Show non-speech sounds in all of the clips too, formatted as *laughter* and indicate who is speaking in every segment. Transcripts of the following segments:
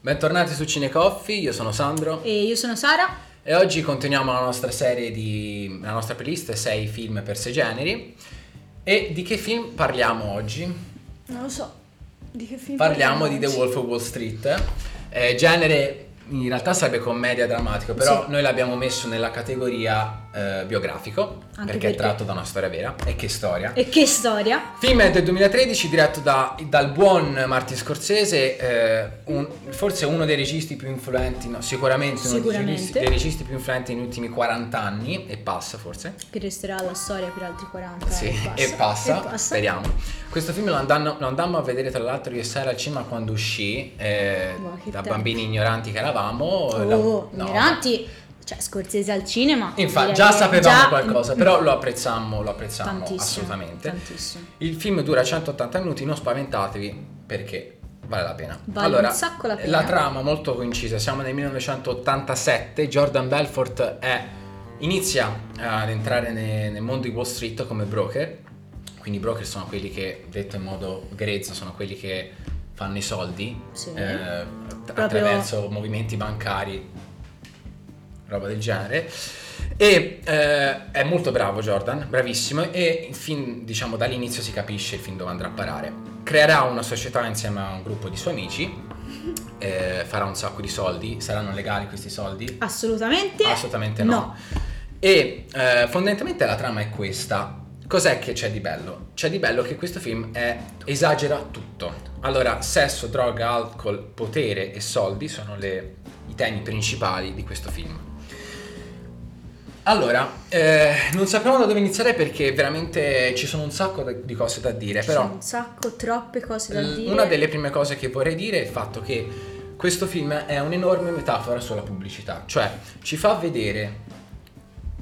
Speaker 1: Bentornati su Cinecoffee, io sono Sandro
Speaker 2: E io sono Sara.
Speaker 1: e oggi continuiamo la nostra serie di... la nostra playlist 6 film per 6 generi. E di che film parliamo oggi?
Speaker 2: Non lo so. Di che film
Speaker 1: Parliamo di The? Wolf of Wall Street, eh, genere in realtà sarebbe commedia drammatico, però
Speaker 2: Sì.
Speaker 1: noi l'abbiamo messo nella categoria eh, biografico,
Speaker 2: Anche
Speaker 1: perché è
Speaker 2: perché-
Speaker 1: tratto da una storia vera, e che storia.
Speaker 2: E che storia?
Speaker 1: Film è del 2013 diretto da- dal buon Martin Scorsese, eh, un- forse uno dei registi più influenti, no, sicuramente, uno dei
Speaker 2: Sicuramente.
Speaker 1: registi, dei registi più influenti negli ultimi 40 anni, e passa forse.
Speaker 2: Che resterà la storia per altri 40
Speaker 1: Sì,
Speaker 2: e
Speaker 1: e passa,
Speaker 2: E passa.
Speaker 1: speriamo. Questo film lo, andammo, lo andammo a vedere tra l'altro io e Sara al cinema quando uscì, eh, da
Speaker 2: tempo.
Speaker 1: bambini ignoranti che eravamo. La-
Speaker 2: Oh,
Speaker 1: no,
Speaker 2: ignoranti. Cioè, Scorsese al cinema.
Speaker 1: Infatti, già sapevamo
Speaker 2: già-
Speaker 1: qualcosa, *laughs* però lo apprezzammo, lo apprezzammo
Speaker 2: Tantissimo,
Speaker 1: assolutamente.
Speaker 2: Tantissimo.
Speaker 1: Il film dura 180 minuti, non spaventatevi perché vale la pena.
Speaker 2: Vale
Speaker 1: allora,
Speaker 2: un sacco la pena.
Speaker 1: la trama molto concisa, siamo nel 1987, Jordan Belfort è- inizia ad entrare ne- nel mondo di Wall Street come broker, quindi i broker sono quelli che, detto in modo grezzo, sono quelli che fanno i soldi
Speaker 2: Sì.
Speaker 1: eh,
Speaker 2: Proprio-
Speaker 1: attraverso movimenti bancari, roba del genere. E eh, è molto bravo Jordan, bravissimo e fin diciamo dall'inizio si capisce il fin dove andrà a parare. Creerà una società insieme a un gruppo di suoi amici, eh, farà un sacco di soldi, saranno legali questi soldi?
Speaker 2: Assolutamente.
Speaker 1: Assolutamente no. E eh, fondamentalmente la trama è questa. Cos'è che c'è di bello? C'è di bello che questo film è- esagera tutto. Allora, sesso, droga, alcol, potere e soldi sono le- i temi principali di questo film. Allora, eh, non sappiamo da dove iniziare perché veramente ci sono un sacco di cose da dire,
Speaker 2: Ci
Speaker 1: però
Speaker 2: sono un sacco, troppe cose da
Speaker 1: l-
Speaker 2: dire.
Speaker 1: una delle prime cose che vorrei dire è il fatto che questo film è un'enorme metafora sulla pubblicità, cioè ci fa vedere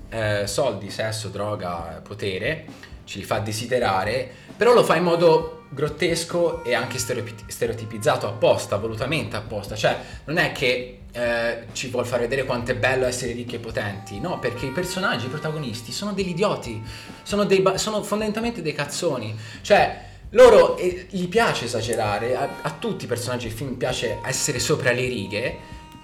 Speaker 1: eh, soldi, sesso, droga, potere, ci fa desiderare, però lo fa in modo grottesco e anche stereotipizzato apposta, volutamente apposta, cioè non è che eh, ci vuol far vedere quanto è bello essere ricchi e potenti, no, perché i personaggi, i protagonisti sono degli idioti, sono, dei ba- sono fondamentalmente dei cazzoni, cioè loro eh, gli piace esagerare, a, a tutti i personaggi del film piace essere sopra le righe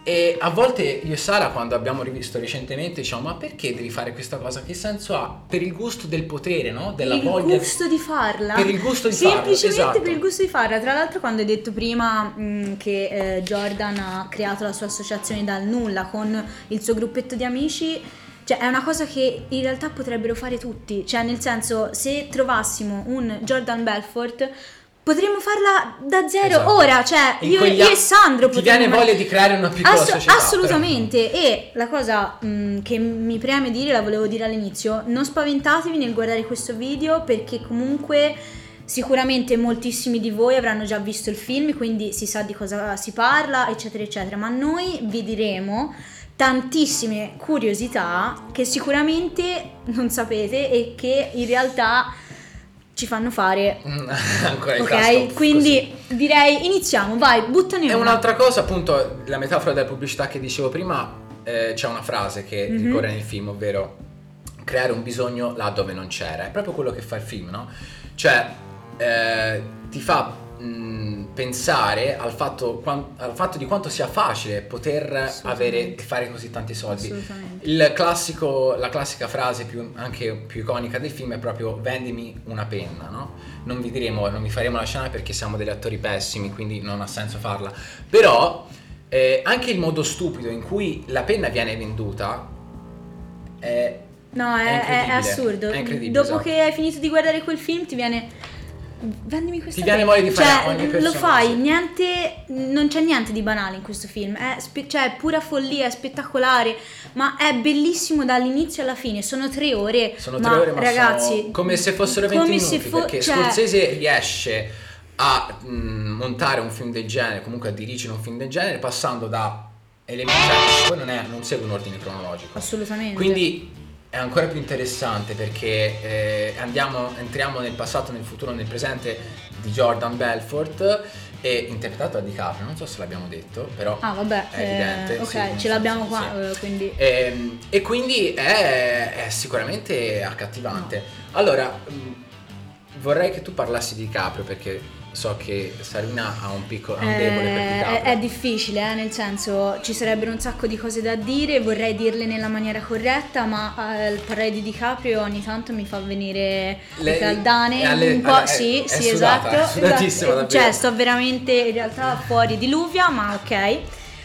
Speaker 1: e a volte io e Sara quando abbiamo rivisto recentemente diciamo ma perché devi fare questa cosa? Che senso ha? Per il gusto del potere, no? Della
Speaker 2: il
Speaker 1: voglia
Speaker 2: gusto di farla.
Speaker 1: Per il gusto di farla,
Speaker 2: Semplicemente
Speaker 1: esatto.
Speaker 2: per il gusto di farla. Tra l'altro, quando hai detto prima mh, che eh, Jordan ha creato la sua associazione dal nulla con il suo gruppetto di amici. Cioè, è una cosa che in realtà potrebbero fare tutti. Cioè, nel senso, se trovassimo un Jordan Belfort, potremmo farla da zero
Speaker 1: Esatto.
Speaker 2: ora. Cioè,
Speaker 1: In
Speaker 2: io, io
Speaker 1: a-
Speaker 2: e Sandro
Speaker 1: Ti viene
Speaker 2: potremmo-
Speaker 1: voglia di creare una piccola
Speaker 2: Ass-
Speaker 1: società.
Speaker 2: assolutamente. E la cosa mh, che mi preme dire, la volevo dire all'inizio, non spaventatevi nel guardare questo video perché comunque sicuramente moltissimi di voi avranno già visto il film, quindi si sa di cosa si parla, eccetera, eccetera. Ma noi vi diremo tantissime curiosità che sicuramente non sapete e che in realtà ci fanno fare.
Speaker 1: però- *laughs* Ancora il
Speaker 2: Ok, quindi direi iniziamo, vai, buttane
Speaker 1: E
Speaker 2: una.
Speaker 1: un'altra cosa, appunto, la metafora della pubblicità che dicevo prima, eh, c'è una frase che
Speaker 2: Mhm.
Speaker 1: ricorre nel film, ovvero creare un bisogno là dove non c'era. È proprio quello che fa il film, no? Cioè, eh, ti fa mh, pensare al fatto, al fatto di quanto sia facile poter avere fare così tanti soldi. Classico, la classica frase più, anche più iconica del film è proprio vendimi una penna, no? Non vi diremo, non vi faremo la scena perché siamo degli attori pessimi, quindi non ha senso farla. Però eh, anche il modo stupido in cui la penna viene venduta è...
Speaker 2: No, è,
Speaker 1: È
Speaker 2: è- assurdo.
Speaker 1: è incredibile,
Speaker 2: Dopo
Speaker 1: esatto.
Speaker 2: che hai finito di guardare quel film, ti viene. Vendimi questa
Speaker 1: Ti viene voglia di fare
Speaker 2: cioè, lo fai, niente. Non c'è niente di banale in questo film. È, spe- cioè, pura follia, è spettacolare. Ma è bellissimo dall'inizio alla fine. Sono tre ore.
Speaker 1: Sono tre ore, ma
Speaker 2: ragazzi,
Speaker 1: come se fossero 20
Speaker 2: come
Speaker 1: minuti,
Speaker 2: fo-
Speaker 1: perché
Speaker 2: cioè,
Speaker 1: Scorsese riesce a mh, montare un film del genere, comunque a dirigere un film del genere, passando da elementi, cioè, poi non, è, non segue un ordine cronologico.
Speaker 2: Assolutamente.
Speaker 1: Quindi è ancora più interessante perché eh, andiamo, entriamo nel passato, nel futuro, nel presente di Jordan Belfort e interpretato da DiCaprio, non so se l'abbiamo detto, però
Speaker 2: Ah, vabbè.
Speaker 1: è evidente.
Speaker 2: eh, ok,
Speaker 1: sì,
Speaker 2: ce
Speaker 1: senso,
Speaker 2: l'abbiamo qua.
Speaker 1: sì.
Speaker 2: eh, quindi.
Speaker 1: Ehm, E, quindi è, è sicuramente accattivante. Allora, mh, vorrei che tu parlassi di Caprio perché so che Sarina ha un piccolo ha un
Speaker 2: Eh,
Speaker 1: debole per
Speaker 2: è,
Speaker 1: DiCaprio.
Speaker 2: è difficile, eh, nel senso ci sarebbero un sacco di cose da dire, vorrei dirle nella maniera corretta, ma eh, parlare di DiCaprio ogni tanto mi fa venire
Speaker 1: Le-
Speaker 2: caldane
Speaker 1: è alle-
Speaker 2: un po'.
Speaker 1: alle-
Speaker 2: sì,
Speaker 1: è- è
Speaker 2: sì,
Speaker 1: sudata,
Speaker 2: esatto.
Speaker 1: è
Speaker 2: esatto.
Speaker 1: davvero.
Speaker 2: Cioè, sto veramente in realtà fuori diluvia, ma ok.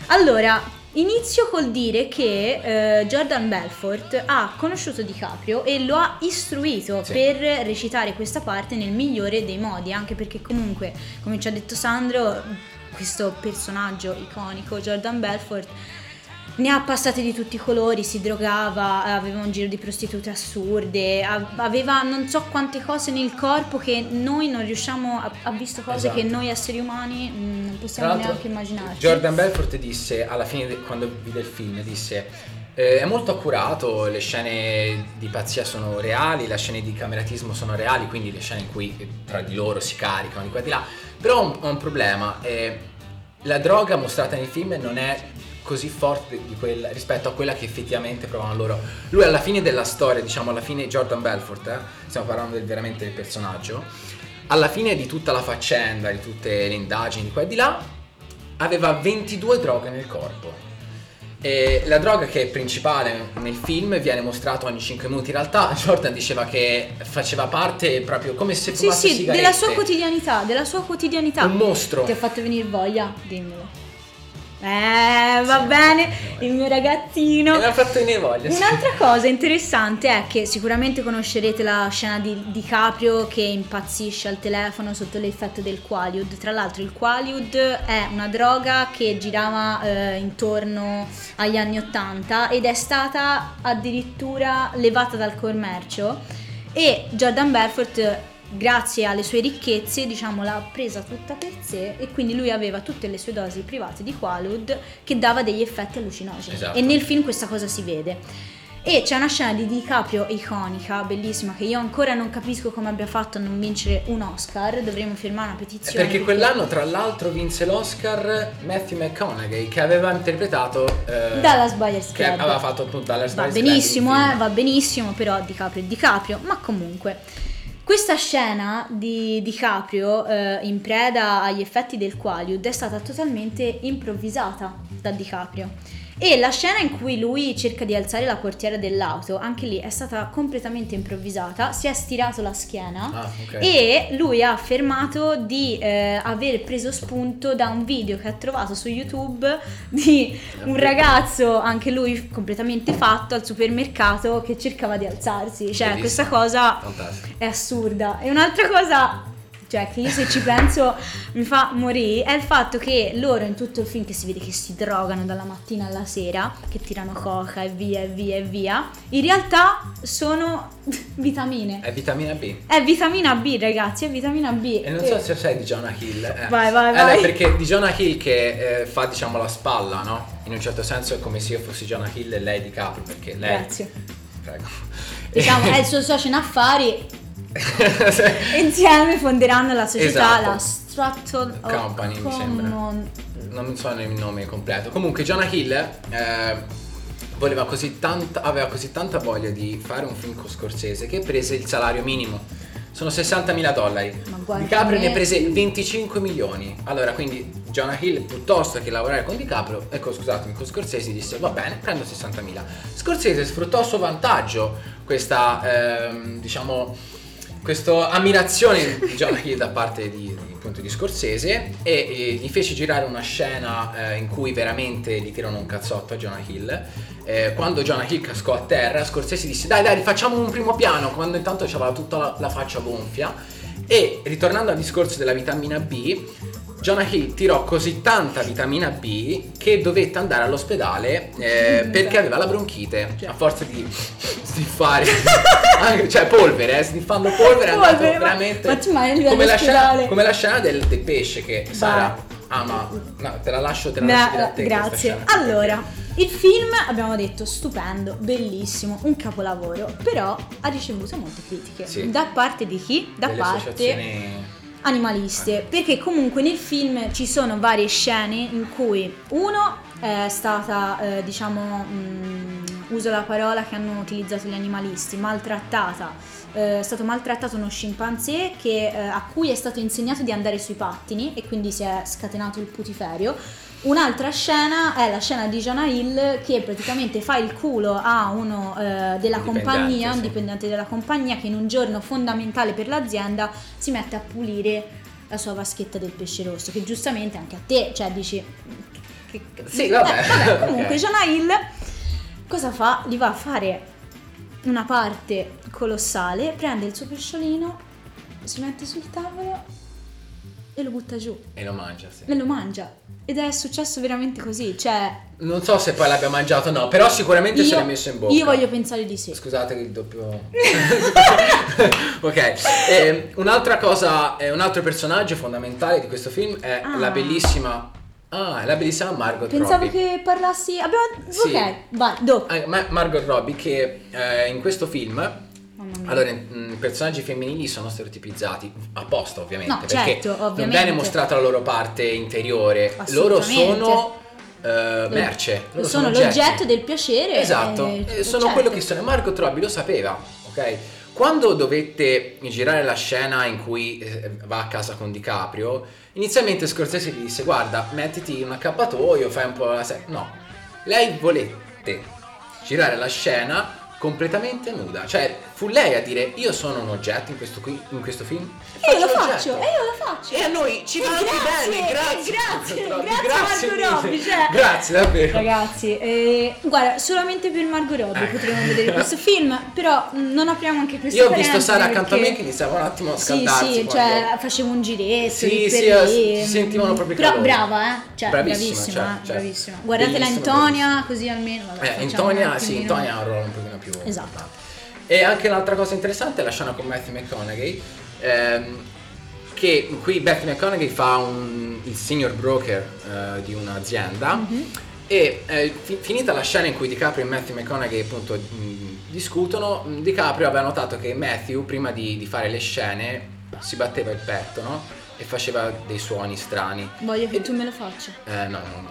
Speaker 2: Allora, inizio col dire che eh, Jordan Belfort ha conosciuto DiCaprio e lo ha istruito
Speaker 1: Sì.
Speaker 2: per recitare questa parte nel migliore dei modi, anche perché comunque, come ci ha detto Sandro, questo personaggio iconico, Jordan Belfort, ne ha passate di tutti i colori, si drogava, aveva un giro di prostitute assurde, aveva non so quante cose nel corpo che noi non riusciamo a, ha visto cose
Speaker 1: Esatto.
Speaker 2: che noi esseri umani mm, non possiamo neanche immaginarci.
Speaker 1: Jordan Belfort disse alla fine de- quando vide il film disse "Eh, è molto accurato, le scene di pazzia sono reali, le scene di cameratismo sono reali, quindi le scene in cui eh, tra di loro si caricano di qua e di là, però ho un, ho un problema, eh, la droga mostrata nei film non è così forte quella- rispetto a quella che effettivamente provano loro. Lui alla fine della storia, diciamo alla fine Jordan Belfort, eh, stiamo parlando del- veramente del personaggio, alla fine di tutta la faccenda, di tutte le indagini di qua e di là, aveva 22 droghe nel corpo. E la droga che è principale nel film viene mostrata ogni 5 minuti. In realtà Jordan diceva che faceva parte proprio come se
Speaker 2: Sì,
Speaker 1: fumasse
Speaker 2: sì,
Speaker 1: sigarette.
Speaker 2: della sua quotidianità, della sua quotidianità.
Speaker 1: Un mostro.
Speaker 2: Ti ha fatto venire voglia? Dimmelo. Eh, va bene, il mio ragazzino.
Speaker 1: Mi ha fatto venire voglia. sì.
Speaker 2: Un'altra cosa interessante è che sicuramente conoscerete la scena di, di Caprio che impazzisce al telefono sotto l'effetto del Qualiud. Tra l'altro il Qualiud è una droga che girava eh, intorno agli anni 80 ed è stata addirittura levata dal commercio e Jordan Belfort grazie alle sue ricchezze diciamo l'ha presa tutta per sé e quindi lui aveva tutte le sue dosi private di Qualud che dava degli effetti allucinogeni
Speaker 1: Esatto.
Speaker 2: e nel film questa cosa si vede e c'è una scena di DiCaprio iconica, bellissima, che io ancora non capisco come abbia fatto a non vincere un Oscar. Dovremmo firmare una petizione.
Speaker 1: Perché quell'anno, tra l'altro, vinse l'Oscar Matthew McConaughey, che aveva interpretato. Eh,
Speaker 2: Dallas Buyers
Speaker 1: Che
Speaker 2: Club.
Speaker 1: aveva fatto appunto Dallas
Speaker 2: Va
Speaker 1: Buyers Club,
Speaker 2: benissimo,
Speaker 1: un
Speaker 2: eh, va benissimo, però DiCaprio è DiCaprio, ma comunque. Questa scena di DiCaprio eh, in preda agli effetti del Qualiud è stata totalmente improvvisata da DiCaprio. E la scena in cui lui cerca di alzare la portiera dell'auto, anche lì è stata completamente improvvisata, si è stirato la schiena
Speaker 1: Ah, ok.
Speaker 2: e lui ha affermato di eh, aver preso spunto da un video che ha trovato su YouTube di un ragazzo, anche lui completamente fatto, al supermercato che cercava di alzarsi. Cioè,
Speaker 1: Bellissimo.
Speaker 2: questa cosa
Speaker 1: Fantastico.
Speaker 2: è assurda. E un'altra cosa, cioè, che io se ci penso mi fa morire, è il fatto che loro in tutto il film che si vede che si drogano dalla mattina alla sera, che tirano coca e via e via e via, in realtà sono *laughs* vitamine.
Speaker 1: È vitamina B.
Speaker 2: È vitamina B, ragazzi, è vitamina B.
Speaker 1: E non so se sai di Jonah Hill. eh.
Speaker 2: Vai, vai,
Speaker 1: Allora,
Speaker 2: vai.
Speaker 1: perché di Jonah Hill che eh, fa, diciamo, la spalla, no? In un certo senso è come se io fossi Jonah Hill e lei di Caprio, perché lei...
Speaker 2: Grazie.
Speaker 1: Prego.
Speaker 2: Diciamo, è il *laughs* suo socio in affari. *laughs* Insieme fonderanno la società,
Speaker 1: Esatto.
Speaker 2: la Stratton
Speaker 1: Company, mi sembra. non so il nome completo. Comunque, Jonah Hill eh, voleva così tanta, aveva così tanta voglia di fare un film con Scorsese che prese il salario minimo. Sono 60.000 dollari. DiCaprio
Speaker 2: me.
Speaker 1: ne prese 25 milioni. Allora, quindi Jonah Hill, piuttosto che lavorare con DiCaprio, ecco scusatemi, con Scorsese disse va bene, prendo 60.000. Scorsese sfruttò a suo vantaggio questa, ehm, diciamo, questa ammirazione di Hill da parte di, di, appunto, di Scorsese e, e gli fece girare una scena eh, in cui veramente gli tirano un cazzotto a Jonah Hill. Eh, quando Jonah Hill cascò a terra, Scorsese disse dai dai rifacciamo un primo piano, quando intanto aveva tutta la, la faccia gonfia. E ritornando al discorso della vitamina B, Jonah Hill tirò così tanta vitamina B che dovette andare all'ospedale eh, *laughs* perché aveva la bronchite a forza di sniffare, *laughs* anche- cioè polvere, eh, sniffando polvere è andato
Speaker 2: Polvere, ma-
Speaker 1: veramente
Speaker 2: ma tu mai
Speaker 1: come la, scena, come la scena del, del pesce che Sara ama. No, te la lascio, te la lascio dire a
Speaker 2: Beh,
Speaker 1: te
Speaker 2: grazie. Allora, il film abbiamo detto stupendo, bellissimo, un capolavoro, però ha ricevuto molte critiche.
Speaker 1: Sì.
Speaker 2: Da parte di chi? Da
Speaker 1: Delle
Speaker 2: parte
Speaker 1: associazioni
Speaker 2: animaliste, perché comunque nel film ci sono varie scene in cui uno è stata eh, diciamo mh, uso la parola che hanno utilizzato gli animalisti, maltrattata. Eh, è stato maltrattato uno scimpanzé che, eh, a cui è stato insegnato di andare sui pattini e quindi si è scatenato il putiferio. Un'altra scena è la scena di Jonah Hill che praticamente fa il culo a uno eh, della
Speaker 1: Un
Speaker 2: compagnia,
Speaker 1: dipendente,
Speaker 2: un
Speaker 1: sì.
Speaker 2: dipendente della compagnia che in un giorno fondamentale per l'azienda si mette a pulire la sua vaschetta del pesce rosso, che giustamente anche a te, cioè dici... che- che-
Speaker 1: Sì, vabbè.
Speaker 2: Eh, vabbè, *laughs* comunque
Speaker 1: Ok.
Speaker 2: Jonah Hill cosa fa? Gli va a fare una parte colossale, prende il suo pesciolino, si mette sul tavolo e lo butta giù
Speaker 1: E lo mangia, sì.
Speaker 2: e lo mangia. Ed è successo veramente così, cioè...
Speaker 1: Non so se poi l'abbia mangiato o no, però sicuramente se l'è messo in bocca.
Speaker 2: io voglio pensare di sì.
Speaker 1: Scusate il doppio. *laughs* ok, ehm, un'altra cosa, eh, un altro personaggio fondamentale di questo film è
Speaker 2: Ah.
Speaker 1: la bellissima. Ah, la bellissima Margot
Speaker 2: Pensavo
Speaker 1: Robbie.
Speaker 2: che parlassi... Abbiamo...
Speaker 1: Sì.
Speaker 2: Ok, vai, dopo.
Speaker 1: Eh, Ma- Margot Robbie che eh, in questo film allora mm, i personaggi femminili sono stereotipizzati apposta ovviamente
Speaker 2: No,
Speaker 1: perché
Speaker 2: certo,
Speaker 1: non
Speaker 2: ovviamente.
Speaker 1: viene mostrata la loro parte interiore loro sono eh, merce loro
Speaker 2: sono
Speaker 1: oggetti.
Speaker 2: l'oggetto del piacere.
Speaker 1: Esatto, sono
Speaker 2: certo.
Speaker 1: quello che sono. Margot Robbie lo sapeva, ok? Quando dovette girare la scena in cui eh, va a casa con DiCaprio, inizialmente Scorsese gli disse guarda, mettiti un accappatoio, fai un po' la se-". No, lei volette girare la scena completamente nuda. Cioè, fu lei a dire io sono un oggetto in questo, qui, in questo film.
Speaker 2: E io lo
Speaker 1: l'oggetto".
Speaker 2: faccio, e io lo faccio.
Speaker 1: E a noi ci va anche
Speaker 2: grazie,
Speaker 1: bene,
Speaker 2: e
Speaker 1: grazie.
Speaker 2: grazie, grazie Margot Robbie, cioè-
Speaker 1: Grazie davvero.
Speaker 2: Ragazzi, eh, guarda, solamente per Margot Robbie
Speaker 1: Eh.
Speaker 2: potremmo vedere questo *laughs* film, però mh, non apriamo anche questa
Speaker 1: Io ho visto Sara accanto a me
Speaker 2: perché-
Speaker 1: che iniziava un attimo a
Speaker 2: Sì,
Speaker 1: scaldarsi.
Speaker 2: sì,
Speaker 1: quando-
Speaker 2: cioè facevo un giretto
Speaker 1: Sì, sì, eh,
Speaker 2: lì,
Speaker 1: si sentivano proprio
Speaker 2: Però
Speaker 1: calori.
Speaker 2: brava, eh? Cioè,
Speaker 1: Bravissima,
Speaker 2: bravissima,
Speaker 1: cioè, cioè,
Speaker 2: bravissima. Guardatela Antonia, così almeno vabbè,
Speaker 1: Eh, Antonia, sì, Antonia ha un ruolo un pochino più
Speaker 2: Esatto.
Speaker 1: importante. E anche un'altra cosa interessante è la scena con Matthew McConaughey, ehm, che qui Matthew McConaughey fa un- il senior broker eh, di un'azienda
Speaker 2: Mhm.
Speaker 1: e eh, fi- finita la scena in cui DiCaprio e Matthew McConaughey appunto mh, discutono, DiCaprio aveva notato che Matthew prima di, di fare le scene si batteva il petto, no? E faceva dei suoni strani.
Speaker 2: Voglio che
Speaker 1: E-
Speaker 2: tu me lo faccia.
Speaker 1: Eh no, no, no.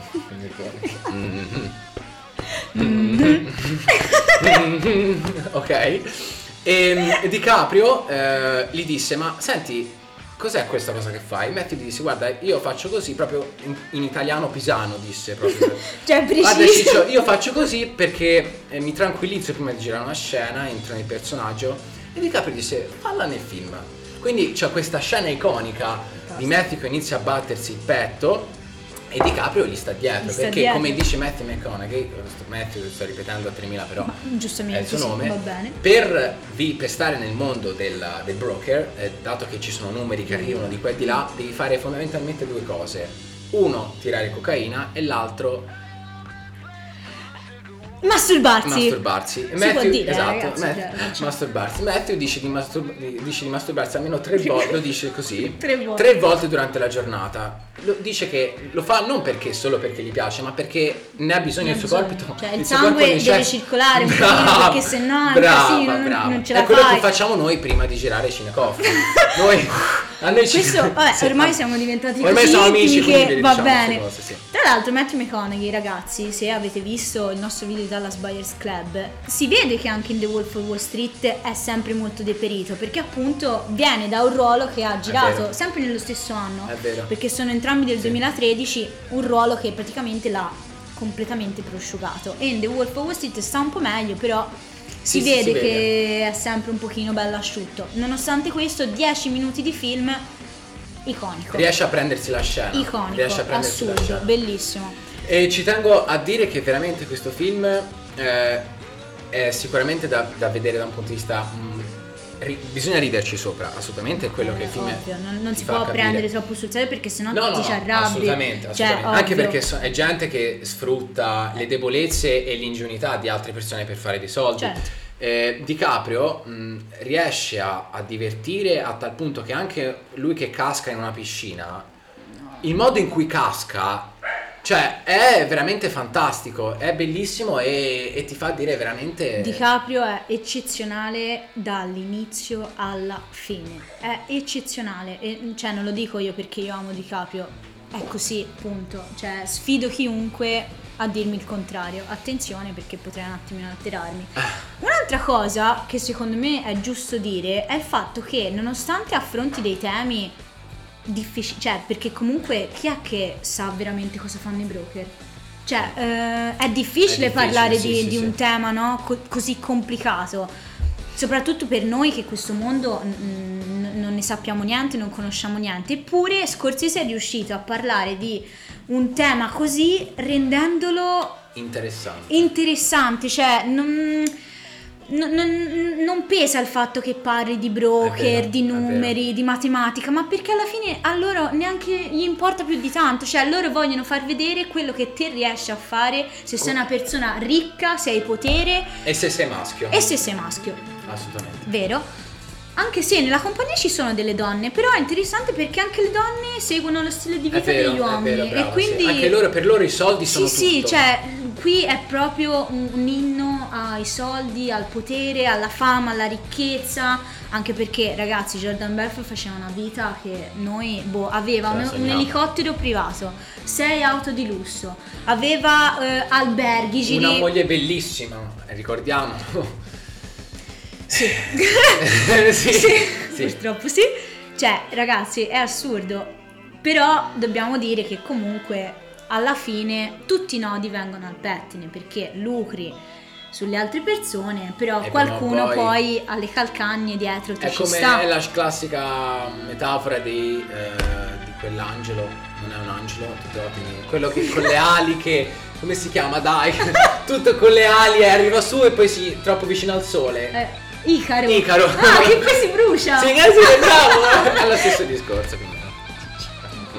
Speaker 1: poi- *laughs* Mhm. *laughs* ok. E, e DiCaprio eh, gli disse: Ma senti, cos'è questa cosa che fai? Metti gli disse: Guarda, io faccio così proprio in, in italiano pisano, disse proprio. *laughs*
Speaker 2: Cioè,
Speaker 1: Guarda
Speaker 2: preciso.
Speaker 1: Ciccio, io faccio così perché eh, mi tranquillizzo prima di girare una scena, entro nel personaggio. E DiCaprio disse: Falla nel film. Quindi c'è questa scena iconica di Matthew che inizia a battersi il petto e DiCaprio gli sta dietro.
Speaker 2: Gli sta
Speaker 1: perché
Speaker 2: dietro.
Speaker 1: come dice Matthew McConaughey, Matthew sto ripetendo a 3000 però
Speaker 2: Ma,
Speaker 1: è
Speaker 2: giustamente,
Speaker 1: il suo
Speaker 2: sì,
Speaker 1: nome,
Speaker 2: va bene.
Speaker 1: per, vi, per stare nel mondo del, del broker, eh, dato che ci sono numeri che arrivano di qua e di là, devi fare fondamentalmente due cose. Uno, tirare cocaina e l'altro
Speaker 2: Masturbarsi.
Speaker 1: masturbarsi.
Speaker 2: Si può dire,
Speaker 1: esatto,
Speaker 2: ragazzi,
Speaker 1: Matt-
Speaker 2: cioè, c'è-
Speaker 1: masturbarsi. Matthew dice di, mastur- di- dice di masturbarsi almeno tre volte, lo dice così, *laughs*
Speaker 2: Tre volte.
Speaker 1: volte durante la giornata. Lo- dice che lo fa non perché solo perché gli piace, ma perché ne ha bisogno il suo corpo.
Speaker 2: Cioè, il
Speaker 1: suo
Speaker 2: sangue deve
Speaker 1: necessita-
Speaker 2: circolare un *laughs* pochino, perché è un
Speaker 1: brava,
Speaker 2: non- non ce la
Speaker 1: È quello
Speaker 2: fai.
Speaker 1: che facciamo noi prima di girare Cinecoffee. *laughs* noi, a noi ci-
Speaker 2: Questo, vabbè,
Speaker 1: sì,
Speaker 2: ormai
Speaker 1: ah,
Speaker 2: siamo diventati
Speaker 1: Ormai
Speaker 2: così
Speaker 1: siamo amici,
Speaker 2: che
Speaker 1: vi
Speaker 2: va
Speaker 1: diciamo
Speaker 2: bene.
Speaker 1: cose, sì.
Speaker 2: Tra l'altro Matthew McConaughey, ragazzi, se avete visto il nostro video di Dallas Buyers Club, si vede che anche in The Wolf of Wall Street è sempre molto deperito, perché appunto viene da un ruolo che ha girato sempre nello stesso anno,
Speaker 1: È vero.
Speaker 2: perché sono entrambi del
Speaker 1: Sì.
Speaker 2: 2013, un ruolo che praticamente l'ha completamente prosciugato. E in The Wolf of Wall Street sta un po' meglio, però si
Speaker 1: Sì,
Speaker 2: vede
Speaker 1: si
Speaker 2: che
Speaker 1: vede.
Speaker 2: è sempre un pochino bello asciutto. Nonostante questo, 10 minuti di film iconico.
Speaker 1: Riesce a prendersi la scena.
Speaker 2: Iconico,
Speaker 1: riesce a prendersi la
Speaker 2: assurdo,
Speaker 1: scena.
Speaker 2: bellissimo.
Speaker 1: E ci tengo a dire che veramente questo film eh, è sicuramente da, da vedere da un punto di vista. Mm, ri- bisogna riderci sopra, assolutamente è quello che il film
Speaker 2: Ovvio, non, non si può
Speaker 1: capire.
Speaker 2: prendere troppo sul serio perché sennò
Speaker 1: No, no,
Speaker 2: ti ci
Speaker 1: no,
Speaker 2: arrabbi.
Speaker 1: assolutamente,
Speaker 2: Cioè,
Speaker 1: assolutamente. anche
Speaker 2: ovvio.
Speaker 1: perché so- è gente che sfrutta le debolezze e l'ingenuità di altre persone per fare dei soldi.
Speaker 2: Certo.
Speaker 1: Eh, DiCaprio mh, riesce a, a divertire a tal punto che anche lui che casca in una piscina, il modo in cui casca, cioè è veramente fantastico, è bellissimo e, e ti fa dire veramente...
Speaker 2: DiCaprio è eccezionale dall'inizio alla fine. È eccezionale. E, cioè, non lo dico io perché io amo DiCaprio. È è così, punto. Cioè, sfido chiunque a dirmi il contrario. Attenzione perché potrei un attimino alterarmi. Un'altra cosa che secondo me è giusto dire è il fatto che nonostante affronti dei temi difficili, cioè perché comunque chi è che sa veramente cosa fanno i broker? Cioè, eh, è, difficile
Speaker 1: È difficile,
Speaker 2: parlare
Speaker 1: sì,
Speaker 2: di,
Speaker 1: sì,
Speaker 2: di
Speaker 1: sì.
Speaker 2: un tema no? Co- così complicato. Soprattutto per noi che questo mondo mm, non ne sappiamo niente, non conosciamo niente. Eppure Scorsese è riuscito a parlare di un tema così rendendolo
Speaker 1: Interessante.
Speaker 2: interessante, cioè non, non- non- non pesa il fatto che parli di broker,
Speaker 1: vero,
Speaker 2: di numeri, di matematica, ma perché alla fine a loro neanche gli importa più di tanto, cioè loro vogliono far vedere quello che te riesci a fare se sei una persona ricca, se hai potere
Speaker 1: E se sei maschio?
Speaker 2: e se sei maschio,
Speaker 1: Assolutamente.
Speaker 2: vero? Anche se nella compagnia ci sono delle donne, però è interessante perché anche le donne seguono lo stile di vita
Speaker 1: vero,
Speaker 2: degli uomini
Speaker 1: vero, brava,
Speaker 2: e quindi
Speaker 1: sì. Anche loro, per loro i soldi sono
Speaker 2: sì, sì,
Speaker 1: tutto.
Speaker 2: cioè qui è proprio un, un inno ai soldi, al potere, alla fama, alla ricchezza, anche perché ragazzi Jordan Belfort faceva una vita che noi, boh, aveva un, un elicottero privato, sei auto di lusso, aveva eh, alberghi, giri...
Speaker 1: Una moglie bellissima, ricordiamo.
Speaker 2: Sì. *laughs*
Speaker 1: sì,
Speaker 2: Sì,
Speaker 1: sì.
Speaker 2: purtroppo sì. Cioè, ragazzi, è assurdo. Però dobbiamo dire che comunque alla fine tutti i nodi vengono al pettine perché lucri sulle altre persone, però
Speaker 1: E
Speaker 2: qualcuno poi...
Speaker 1: poi-
Speaker 2: alle calcagne dietro ti
Speaker 1: È
Speaker 2: ci
Speaker 1: come
Speaker 2: sta.
Speaker 1: la classica metafora di, eh, di quell'angelo, non è un angelo, quello che con le ali che come si chiama? Dai, *laughs* tutto con le ali e arriva su e poi si troppo vicino al sole.
Speaker 2: Eh, Icaro.
Speaker 1: Icaro.
Speaker 2: Ah, che poi si brucia.
Speaker 1: Sì, eh, sì, bravo, *laughs* è lo stesso discorso quindi.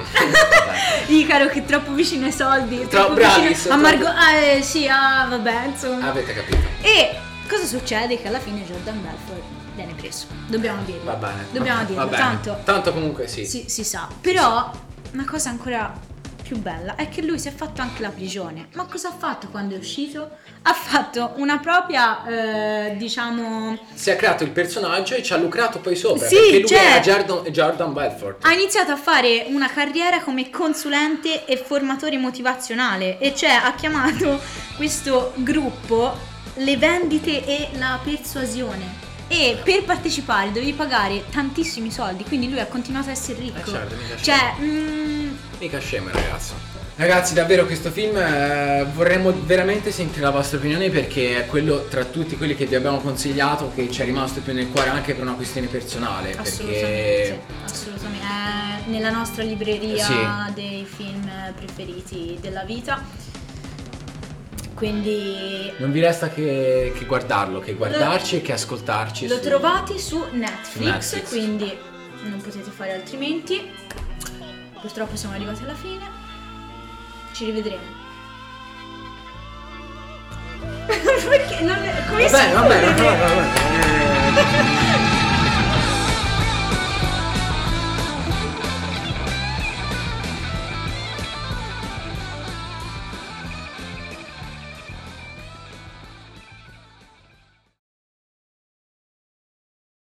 Speaker 1: *laughs*
Speaker 2: Icaro che è troppo vicino ai soldi, è
Speaker 1: Troppo bravi,
Speaker 2: vicino a Margot. Ah, eh, sì, ah, vabbè, insomma.
Speaker 1: Avete capito.
Speaker 2: E cosa succede? Che alla fine Jordan Belfort viene preso. Dobbiamo dirlo.
Speaker 1: Va bene.
Speaker 2: Dobbiamo
Speaker 1: va,
Speaker 2: dirlo.
Speaker 1: bene.
Speaker 2: Tanto
Speaker 1: Tanto comunque sì.
Speaker 2: si, si sa. Però una cosa ancora più bella è che lui si è fatto anche la prigione. Ma cosa ha fatto quando è uscito? Ha fatto una propria, eh, diciamo.
Speaker 1: Si è creato il personaggio e ci ha lucrato poi sopra.
Speaker 2: Sì,
Speaker 1: perché lui
Speaker 2: cioè-
Speaker 1: era Jordan, Jordan Belfort.
Speaker 2: Ha iniziato a fare una carriera come consulente e formatore motivazionale e cioè ha chiamato questo gruppo le vendite e la persuasione. E per partecipare dovevi pagare tantissimi soldi, quindi lui ha continuato a essere ricco.
Speaker 1: Eh certo,
Speaker 2: cioè, mm,
Speaker 1: Mica scemo ragazzo. Ragazzi, davvero questo film eh, vorremmo veramente sentire la vostra opinione perché è quello tra tutti quelli che vi abbiamo consigliato che ci è rimasto più nel cuore anche per una questione personale.
Speaker 2: assolutamente,
Speaker 1: Perché
Speaker 2: sì, assolutamente. È nella nostra libreria
Speaker 1: Sì.
Speaker 2: dei film preferiti della vita. Quindi
Speaker 1: non vi resta che, che guardarlo, che guardarci e che ascoltarci.
Speaker 2: Lo
Speaker 1: su-
Speaker 2: trovate su Netflix,
Speaker 1: Netflix.
Speaker 2: quindi non potete fare altrimenti. Purtroppo siamo arrivati alla fine. Ci rivedremo. *laughs* Perché non è... come
Speaker 1: Va bene, va bene, va bene.